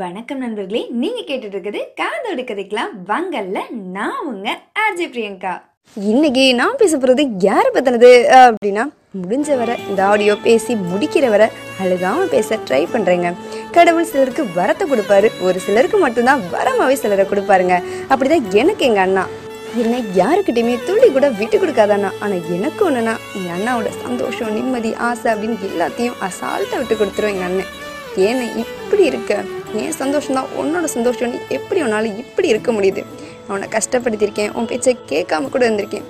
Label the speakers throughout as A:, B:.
A: வணக்கம் நண்பர்களே நீங்க கேட்டுட்டு இருக்குது காதோடு கதைக்கலாம். வங்கல்ல நான் உங்க ஆர்ஜே பிரியங்கா. இன்னைக்கு நான் பேச போறது யாரை பத்தினது? அப்படின்னா முடிஞ்ச வர இந்த ஆடியோ பேசி முடிக்கிற வர அழுகாம பேச ட்ரை பண்றேங்க. கடவுள் சிலருக்கு வரத்தை கொடுப்பாரு. ஒரு சிலருக்கு மட்டும்தான் வரமாவே சிலரை கொடுப்பாருங்க. அப்படிதான் எனக்கு எங்க அண்ணா. என்னை யாருக்கிட்டையுமே துள்ளி கூட விட்டு கொடுக்காதாண்ணா ஆனால் எனக்கு ஒன்றுனா எங்கள் அண்ணாவோட சந்தோஷம் நிம்மதி ஆசை அப்படின்னு எல்லாத்தையும் அசால்ட்டாக விட்டு கொடுத்துரும் எங்கள் அண்ணன். ஏன்னு இப்படி இருக்க? என் சந்தோஷம் தான் உன்னோட சந்தோஷம் நீ எப்படி உன்னால் இப்படி இருக்க முடியுது. அவனை கஷ்டப்படுத்தியிருக்கேன் உன் பேச்சை கேட்காம கூட இருந்திருக்கேன்.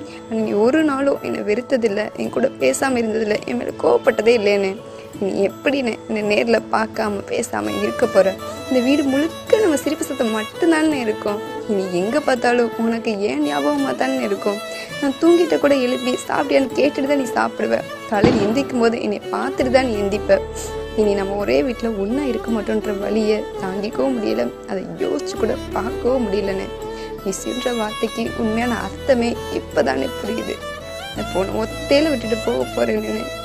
A: நீ ஒரு நாளும் என்னை வெறுத்ததில்லை என் கூட பேசாமல் இருந்ததில்லை என் மேலே கோவப்பட்டதே இல்லைன்னு. நீ எப்படின்னு என்னை நேரில் பார்க்காம பேசாமல் இருக்க போகிற இந்த வீடு முழுக்க நம்ம சிரிப்பு சத்தம் மட்டும்தானே இருக்கும். இனி எங்கே பார்த்தாலும் உனக்கு ஏன் ஞாபகமாக தானே இருக்கும்? நான் தூங்கிட்ட கூட எழுப்பி சாப்பிட்டியான்னு கேட்டுட்டு தான் நீ சாப்பிடுவ. காலையில் எந்திரிக்கும் போது என்னை பார்த்துட்டு தான் நீ எந்திப்ப இனி நம்ம ஒரே வீட்டில் ஒன்றா இருக்க மாட்டோன்ற வழியை தாங்கிக்கவும் முடியலை. அதை யோசிச்சு கூட பார்க்கவும் முடியலன்னு. மிஸ்ன்ற வார்த்தைக்கு உண்மையான அர்த்தமே இப்போதானே புரியுது. நான் போன ஒத்தையில் விட்டுட்டு போக
B: போகிறேன்னு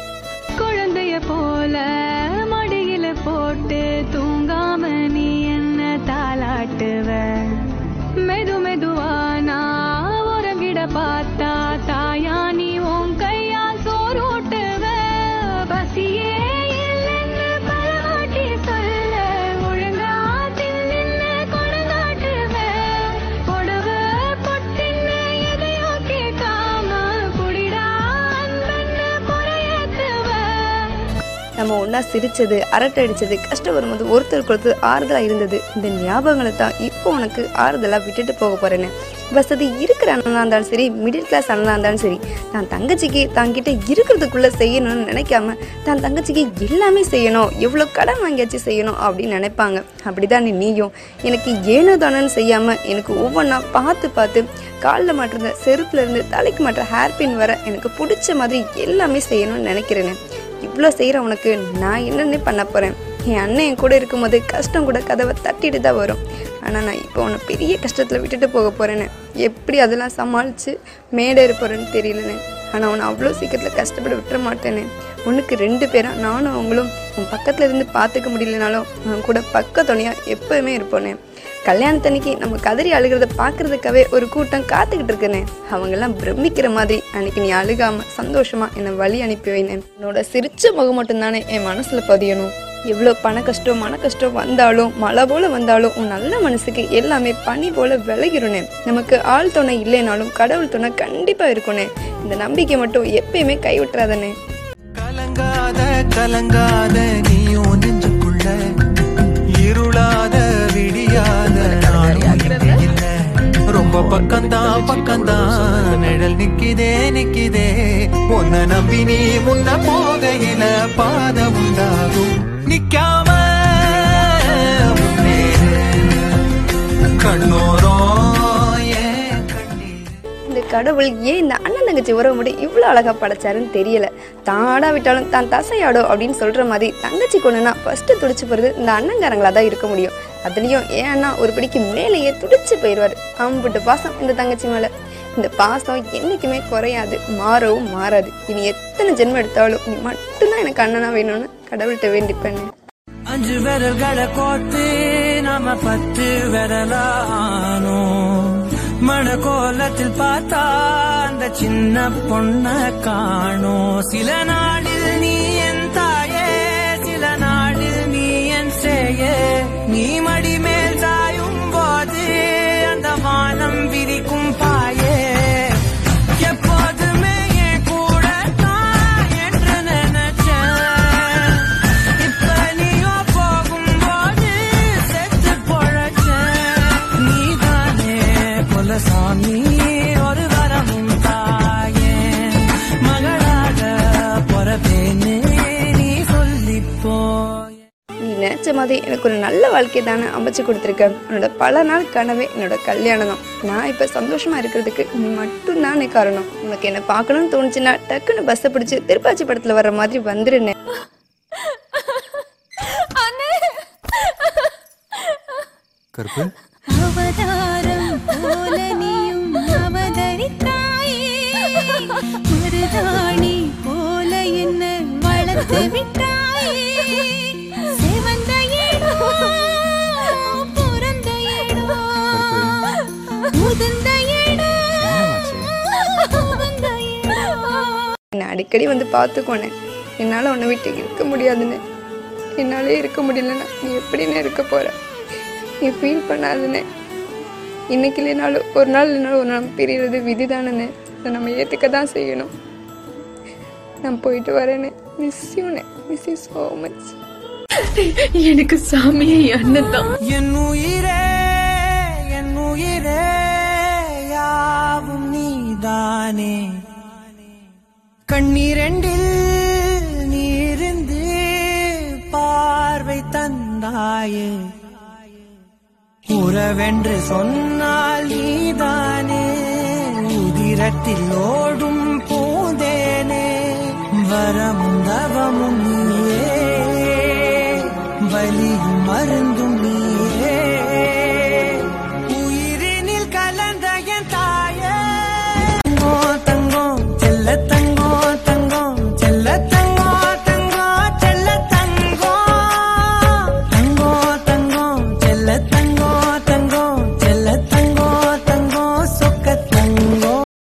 A: நம்ம ஒன்றா சிரித்தது அரட்டை அடிச்சது கஷ்டம் வரும்போது ஒருத்தர் கொடுத்து ஆறுதலாக இருந்தது. இந்த ஞாபகங்களை தான் இப்போ உனக்கு ஆறுதலாக விட்டுட்டு போக போகிறேன்னு வசதி இருக்கிற அண்ணனாக இருந்தாலும் சரி மிடில் கிளாஸ் அண்ணனாக இருந்தாலும் சரி தான் தங்கச்சிக்கு தங்கிட்ட இருக்கிறதுக்குள்ளே செய்யணும்னு நினைக்காம தான் தங்கச்சிக்கு எல்லாமே செய்யணும் எவ்வளோ கடன் வாங்கியாச்சு செய்யணும் அப்படின்னு நினைப்பாங்க. அப்படிதான் நீயும். எனக்கு ஏனோ தானோன்னு செய்யாமல் எனக்கு ஒவ்வொன்றா பார்த்து பார்த்து காலில் மாட்டுற செருப்புலேருந்து தலைக்கு மாட்டுற ஹேர் பின் வர எனக்கு பிடிச்ச மாதிரி எல்லாமே செய்யணும்னு நினைக்கிறேன்னு. இவ்வளோ செய்கிற உனக்கு நான் என்னென்ன பண்ண போகிறேன் என் அண்ணன் என் கூட இருக்கும்போது கஷ்டம் கூட கதவை தட்டிட்டு தான் வரும். ஆனால் நான் இப்போ உன்னை பெரிய கஷ்டத்தில் விட்டுட்டு போக போகிறேன்னு எப்படி அதெல்லாம் சமாளித்து மேடேற போகிறேன்னு தெரியலன்னு. ஆனால் உன்னை அவ்வளோ சீக்கிரத்தில் கஷ்டப்பட விட்டுற மாட்டேன்னு. உனக்கு ரெண்டு பேரும் நானும் அவங்களும் உன் பக்கத்தில் இருந்து பார்த்துக்க முடியலனாலும் உன் கூட பக்க துணையாக எப்போவுமே இருப்போனே கல்யாணத்தன்னைக்கு நம்ம கதறி அழுகிறத பார்க்கறதுக்காகவே ஒரு கூட்டம் காத்துக்கிட்டு இருக்கேனே அவங்கெல்லாம் பிரமிக்கிற மாதிரி அன்னைக்கு நீ அழுகாம சந்தோஷமா என்னை வழி அனுப்பி வைனேன். என்னோட சிரிச்ச முகம் மட்டும்தானே என் மனசுல பதியணும். எவ்வளோ பண கஷ்டம் மன கஷ்டம் வந்தாலும் மழை போல வந்தாலும் உன் நல்ல மனசுக்கு எல்லாமே பனி போல விலகிருனே நமக்கு ஆள் துணை இல்லைனாலும் கடவுள் துணை கண்டிப்பா இருக்குனே இந்த நம்பிக்கை மட்டும் எப்பயுமே கைவிட்டுறாதனே
C: கலங்காத கலங்காத நீ பக்கம்தான் பக்கம்தான் நிழல் நிக்கிதே நிக்கிதே உன்னை நம்பி நீ முன்ன போகையில பாதம் உண்டாகும். நிக்காம கண்ணோரம்
A: கடவுள் ஏன் இந்த அண்ணன் தங்கச்சி உறவு மட்டும் இவ்வளோ அழகாக படைச்சாருன்னு தெரியல? தாடா விட்டாலும் தான் தசையாடோ அப்படின்னு சொல்கிற மாதிரி தங்கச்சி கொண்டுனா ஃபஸ்ட்டு துடிச்சு போகிறது இந்த அண்ணங்காரங்களாக தான் இருக்க முடியும். அதுலேயும் ஏன் அண்ணா ஒரு படிக்கு மேலேயே துடிச்சு போயிடுவாரு. அம்புட்டு பாசம் இந்த தங்கச்சி மேலே. இந்த பாசம் என்றைக்குமே குறையாது மாறவும் மாறாது. இனி எத்தனை ஜென்மம் எடுத்தாலும் நீ மட்டும்தான் எனக்கு அண்ணனா வேணும்னு கடவுள்கிட்ட வேண்டிப்பேன்னு.
C: அஞ்சு விரல்களை கோத்து நாம பத்து விரலானோ மணக்கோலத்தில் பார்த்தா அந்த சின்ன பொண்ண காணோம். சில நாளில் நீ
A: நினைச்ச மாதிரி எனக்கு ஒரு நல்ல வாழ்க்கை தானே அமைச்சு கொடுத்துருக்க உன்னோட பல நாள் கனவே என்னோட கல்யாணம் தான். நான் இப்போ சந்தோஷமா இருக்கிறதுக்கு நீ மட்டும் தானே காரணம். உனக்கு என்ன பார்க்கணும்னு தோணுச்சுன்னா டக்குன்னு பஸ்ஸை பிடிச்சி திருப்பாச்சி படத்துல வர்ற மாதிரி வந்துருன்னு.
C: கருப்பு?
B: அவதாரம் போல நீயும் அவதரித்தாயே. மருதாணி போல என்ன வளர்த்து விட்டாயே.
A: அடிக்கடி வந்து பார்த்துக்கோண்ணே என்னால் உன்னை விட்டு இருக்க முடியாதுண்ணே என்னாலே இருக்க முடியலண்ணா நீ எப்படிண்ணே இருக்க போற? நீ ஃபீல் பண்ணாதுண்ணே. இன்னைக்கு இல்லைனாலும் ஒரு நாள் இல்லைனாலும் ஒரு நாள் பிரியறது விதிதானண்ணே. அதை நம்ம ஏற்றுக்க தான் செய்யணும். நான் போயிட்டு வரேனே மிஸ் யூண்ணே மிஸ் யூ ஸோ மச்
B: எனக்கு சாமியே அண்ணன் தான்.
C: என் உயிரே என் உயிரே யாவும் நீதானே. கண்ணீரெண்டில் நீருந்து பார்வை தந்தாயே. உறவென்று சொன்னால் நீதானே உதிரத்தில் ஓடும் பூந்தேனே வரமும் தவமும் நீயே. வலியும் மருந்தும்